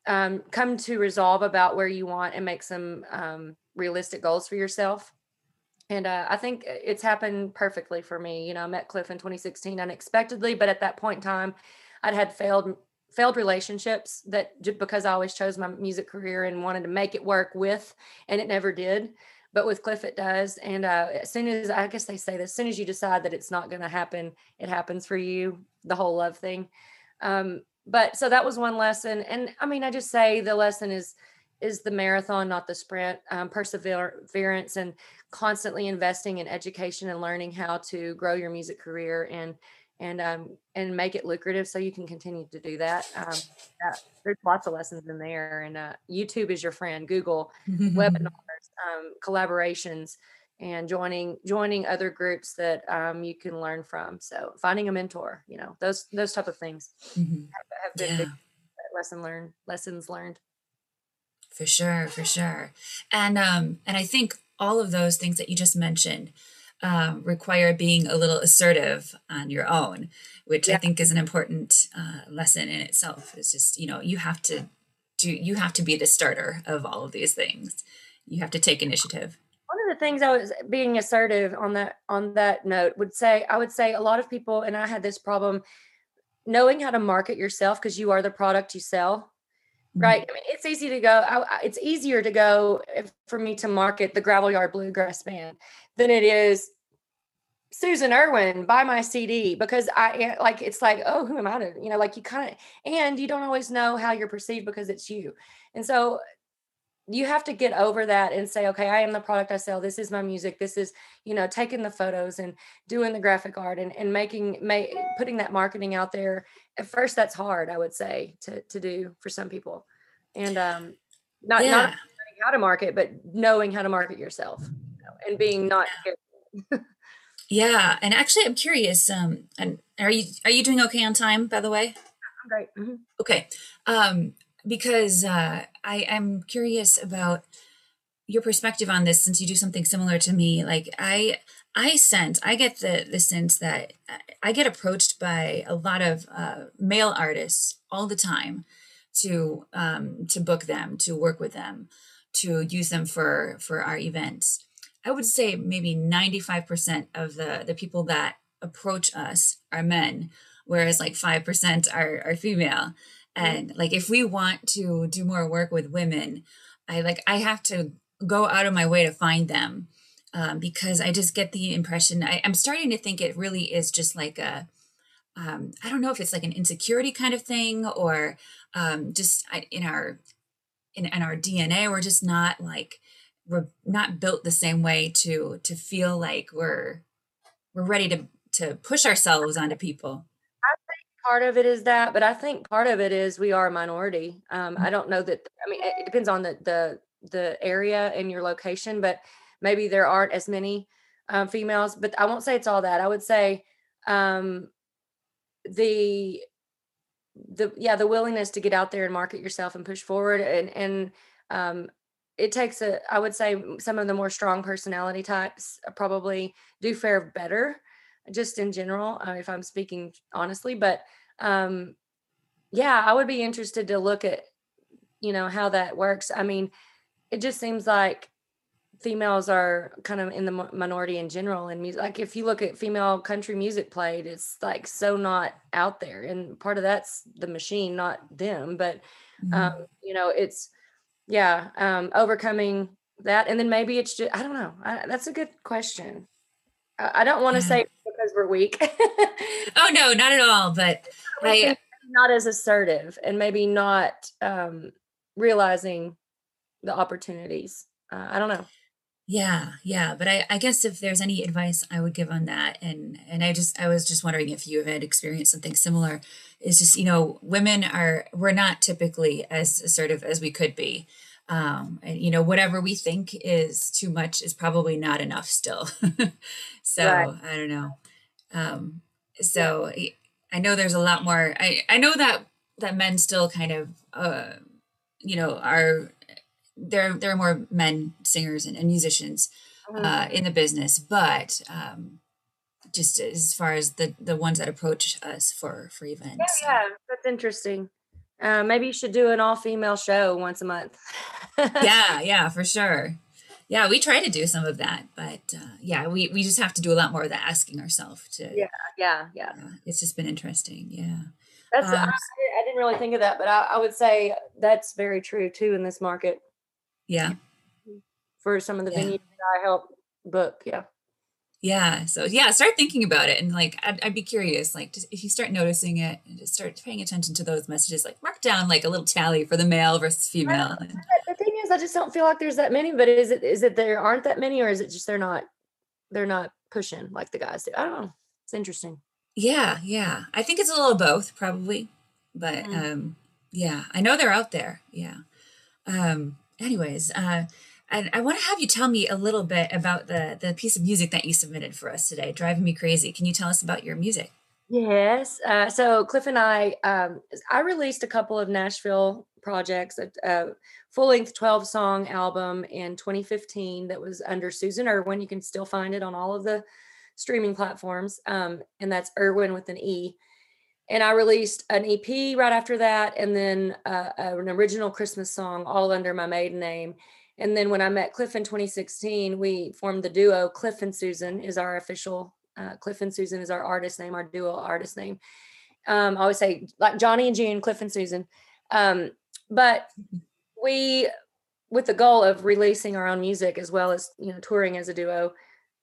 um, come to resolve about where you want and make some um, realistic goals for yourself. And uh, i think it's happened perfectly for me you know i met cliff in 2016 unexpectedly but at that point in time i'd had failed failed relationships that just because i always chose my music career and wanted to make it work with and it never did but with Cliff it does. And uh, as soon as I guess they say this, as soon as you decide that it's not going to happen, it happens for you. The whole love thing. Um, but so that was one lesson, and I mean, I just say the lesson is is the marathon, not the sprint. Um, perseverance and constantly investing in education and learning how to grow your music career and and um, and make it lucrative so you can continue to do that. Um, that there's lots of lessons in there, and uh, YouTube is your friend. Google webinars, um, collaborations, and joining joining other groups that um, you can learn from. So finding a mentor, you know, those those type of things mm-hmm. have, have, been yeah. big lesson learned lessons learned. For sure, for sure, and um, and I think all of those things that you just mentioned um, require being a little assertive on your own, which yeah. I think is an important uh, lesson in itself. It's just you know you have to do you have to be the starter of all of these things. You have to take initiative. One of the things I was being assertive on that on that note would say I would say a lot of people and I had this problem knowing how to market yourself because you are the product you sell right? I mean, it's easy to go I, it's easier to go if, for me to market the gravel yard bluegrass band than it is susan erwin buy my cd because i eh, like it's like oh who am i to you know like you kind of and you don't always know how you're perceived because it's you. And so you have to get over that and say okay i am the product i sell. This is my music. This is you know taking the photos and doing the graphic art and, and making make putting that marketing out there. At first that's hard i would say to to do for some people. And um not yeah. not how to market but knowing how to market yourself you know, and being not yeah. and actually i'm curious um and are you are you doing okay on time by the way? I'm great. Mm-hmm. okay um because uh, I, I'm curious about your perspective on this since you do something similar to me. Like I I sense I get the the sense that I get approached by a lot of uh, male artists all the time to um, to book them, to work with them, to use them for for our events. I would say maybe 95% of the the people that approach us are men, whereas like 5% are, are female and like if we want to do more work with women i like i have to go out of my way to find them um, because i just get the impression I, am starting to think it really is just like a um, I don't know if it's like an insecurity kind of thing or um, just in our in, in our dna we're just not like we're not built the same way to to feel like we're we're ready to to push ourselves onto people part of it is that, but I think part of it is we are a minority. Um, I don't know that. I mean, it depends on the the the area and your location, but maybe there aren't as many um, females. But I won't say it's all that. I would say um, the the yeah the willingness to get out there and market yourself and push forward and and um, it takes a i would say some of the more strong personality types probably do fare better just in general, uh, if I'm speaking honestly. But um, yeah, I would be interested to look at, you know, how that works. I mean, it just seems like females are kind of in the minority in general in music. Like if you look at female country music played, it's like so not out there. And part of that's the machine, not them. But mm-hmm. um, you know, it's yeah, um, overcoming that. And then maybe it's just I don't know. I, that's a good question. I, don't want to say because we're weak. oh no, not at all. But I not as assertive and maybe not um, realizing the opportunities. Uh, I don't know. Yeah, yeah, but I, I guess if there's any advice I would give on that, and and I just I was just wondering if you had experienced something similar, is just you know women are we're not typically as assertive as we could be, um, and you know whatever we think is too much is probably not enough still. so right. I don't know. Um, so I know there's a lot more. I I know that that men still kind of uh, you know are there there are more men singers and, and musicians uh, mm-hmm. in the business, but um, just as far as the the ones that approach us for for events. Yeah, yeah that's interesting. Uh, maybe you should do an all female show once a month. yeah, yeah, for sure. Yeah we try to do some of that but uh, yeah we, we just have to do a lot more of the asking ourselves to yeah yeah yeah. uh, it's just been interesting yeah. That's um, I, I, didn't really think of that but I, I, would say that's very true too in this market. Yeah. For some of the yeah. venues that i help book yeah yeah so yeah start thinking about it and like i'd, I'd be curious like just, if you start noticing it and just start paying attention to those messages like mark down like a little tally for the male versus female the thing is i just don't feel like there's that many but is it is it there aren't that many or is it just they're not they're not pushing like the guys do? I don't know. It's interesting. Yeah yeah. I think it's a little both probably but mm. um yeah i know they're out there yeah. Um anyways uh and I want to have you tell me a little bit about the the piece of music that you submitted for us today, "Driving Me Crazy." Can you tell us about your music? Yes. Uh, so Cliff and I, um, I released a couple of Nashville projects, a, a full length 12 song album in 2015 that was under Susan Erwin. You can still find it on all of the streaming platforms. Um, and that's Erwin with an E. And I released an EP right after that, and then uh, an original Christmas song all under my maiden name And then when I met Cliff in 2016, we formed the duo. Cliff and Susan is our official. Uh, Cliff and Susan is our artist name, our duo artist name. Um, I always say like Johnny and June, Cliff and Susan. Um, but we, with the goal of releasing our own music as well as you know touring as a duo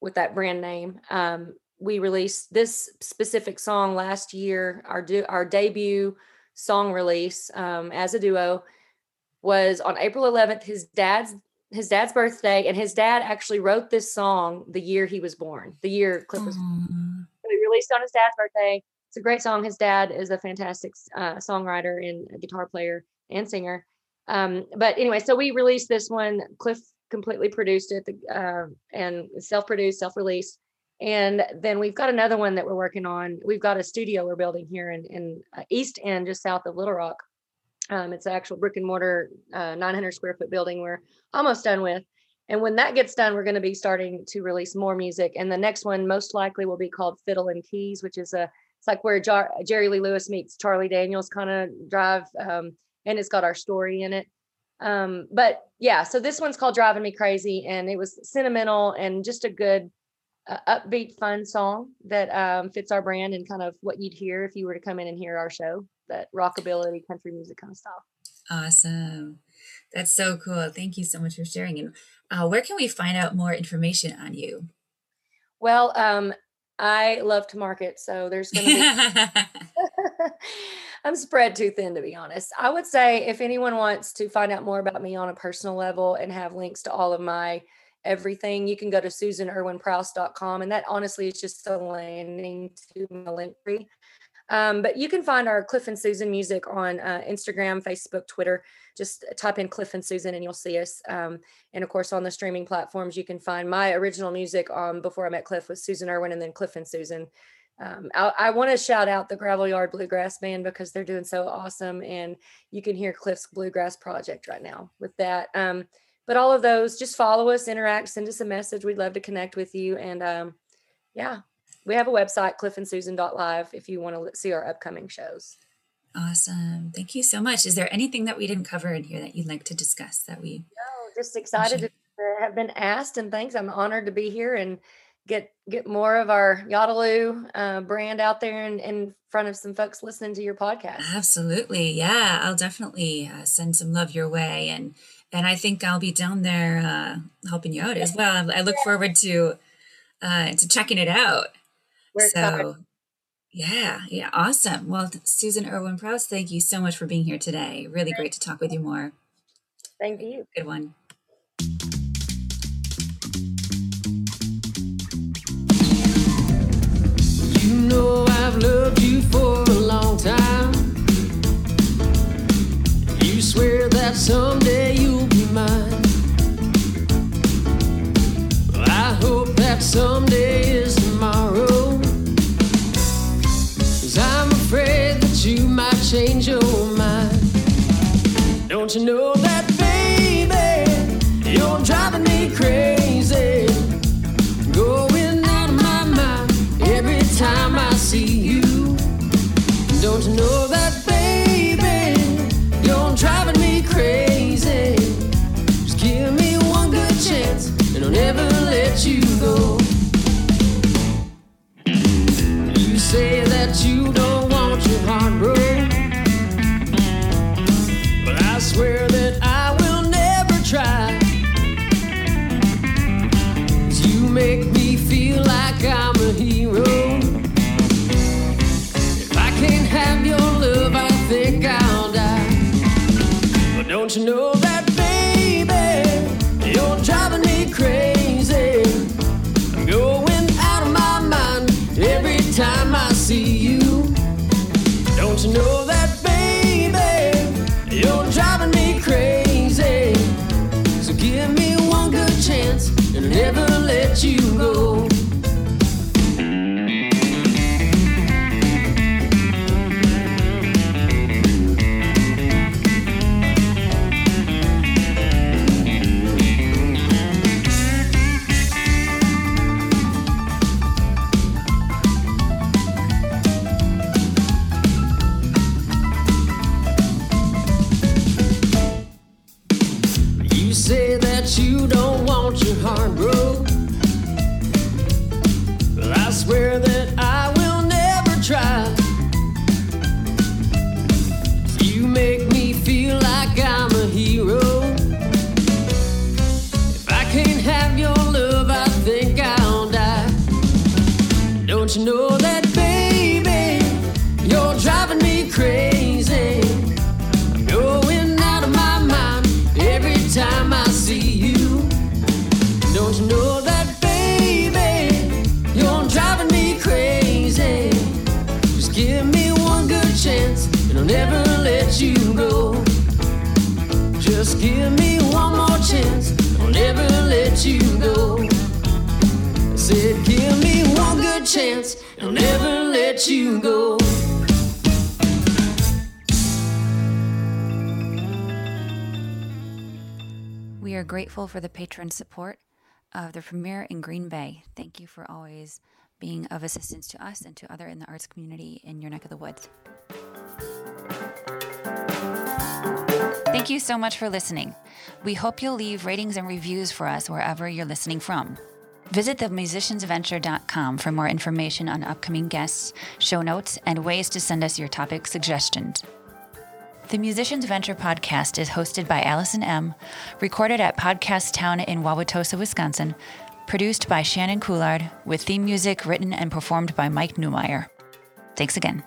with that brand name, um, we released this specific song last year. Our do our debut song release um, as a duo was on April 11th. His dad's his dad's birthday, and his dad actually wrote this song the year he was born. The year Cliff was. Mm. So he released on his dad's birthday it's a great song. His dad is a fantastic uh, songwriter and guitar player and singer. Um, but anyway, so we released this one. Cliff completely produced it uh, and self-produced, self-released. And then we've got another one that we're working on. We've got a studio we're building here in, in uh, East End, just south of Little Rock. Um, it's an actual brick and mortar, uh, 900 square foot building we're almost done with. And when that gets done, we're going to be starting to release more music. And the next one most likely will be called Fiddle and Keys, which is a it's like where Jar- Jerry Lee Lewis meets Charlie Daniels kind of drive, um, and it's got our story in it. Um, but yeah, so this one's called Driving Me Crazy, and it was sentimental and just a good, uh, upbeat, fun song that um, fits our brand and kind of what you'd hear if you were to come in and hear our show, that rockabilly, country music kind of style. Awesome. That's so cool. Thank you so much for sharing. And uh, where can we find out more information on you? Well, um, I love to market, so there's going to be. I'm spread too thin, to be honest. I would say if anyone wants to find out more about me on a personal level and have links to all of my everything, you can go to susanerwinprowse.com. And that honestly is just a landing to my link tree. Um, but you can find our Cliff and Susan music on uh, Instagram, Facebook, Twitter. Just type in Cliff and Susan and you'll see us. Um, and of course, on the streaming platforms, you can find my original music um, before I met Cliff with Susan Erwin and then Cliff and Susan. Um, I, I want to shout out the Gravel Yard Bluegrass Band because they're doing so awesome. And you can hear Cliff's Bluegrass Project right now with that. Um, but all of those, just follow us, interact, send us a message. We'd love to connect with you. And um, yeah, we have a website, cliffandsusan.live, if you want to see our upcoming shows. Awesome. Thank you so much. Is there anything that we didn't cover in here that you'd like to discuss that we? No, just excited to have been asked and thanks. I'm honored to be here and get get more of our Yadaloo uh, brand out there in, in front of some folks listening to your podcast. Absolutely. Yeah, I'll definitely uh, send some love your way. And and I think I'll be down there uh, helping you out as well. I look forward to uh, to checking it out. We're so, excited. yeah, yeah, awesome. Well, Susan Erwin Prowse, thank you so much for being here today. Really great to talk with you more. Thank you. Good one. You know I've loved you for a long time. You swear that someday you'll be mine. I hope that someday swear that chance, I'll never let you go. We are grateful for the patron support of the premiere in Green Bay. Thank you for always being of assistance to us and to other in the arts community in your neck of the woods. Thank you so much for listening. We hope you'll leave ratings and reviews for us wherever you're listening from. Visit themusiciansventure.com for more information on upcoming guests, show notes, and ways to send us your topic suggestions. The Musicians Venture podcast is hosted by Allison Emm, recorded at Podcast Town in Wauwatosa, Wisconsin, produced by Shannon Coulard, with theme music written and performed by Mike Newmeyer. Thanks again.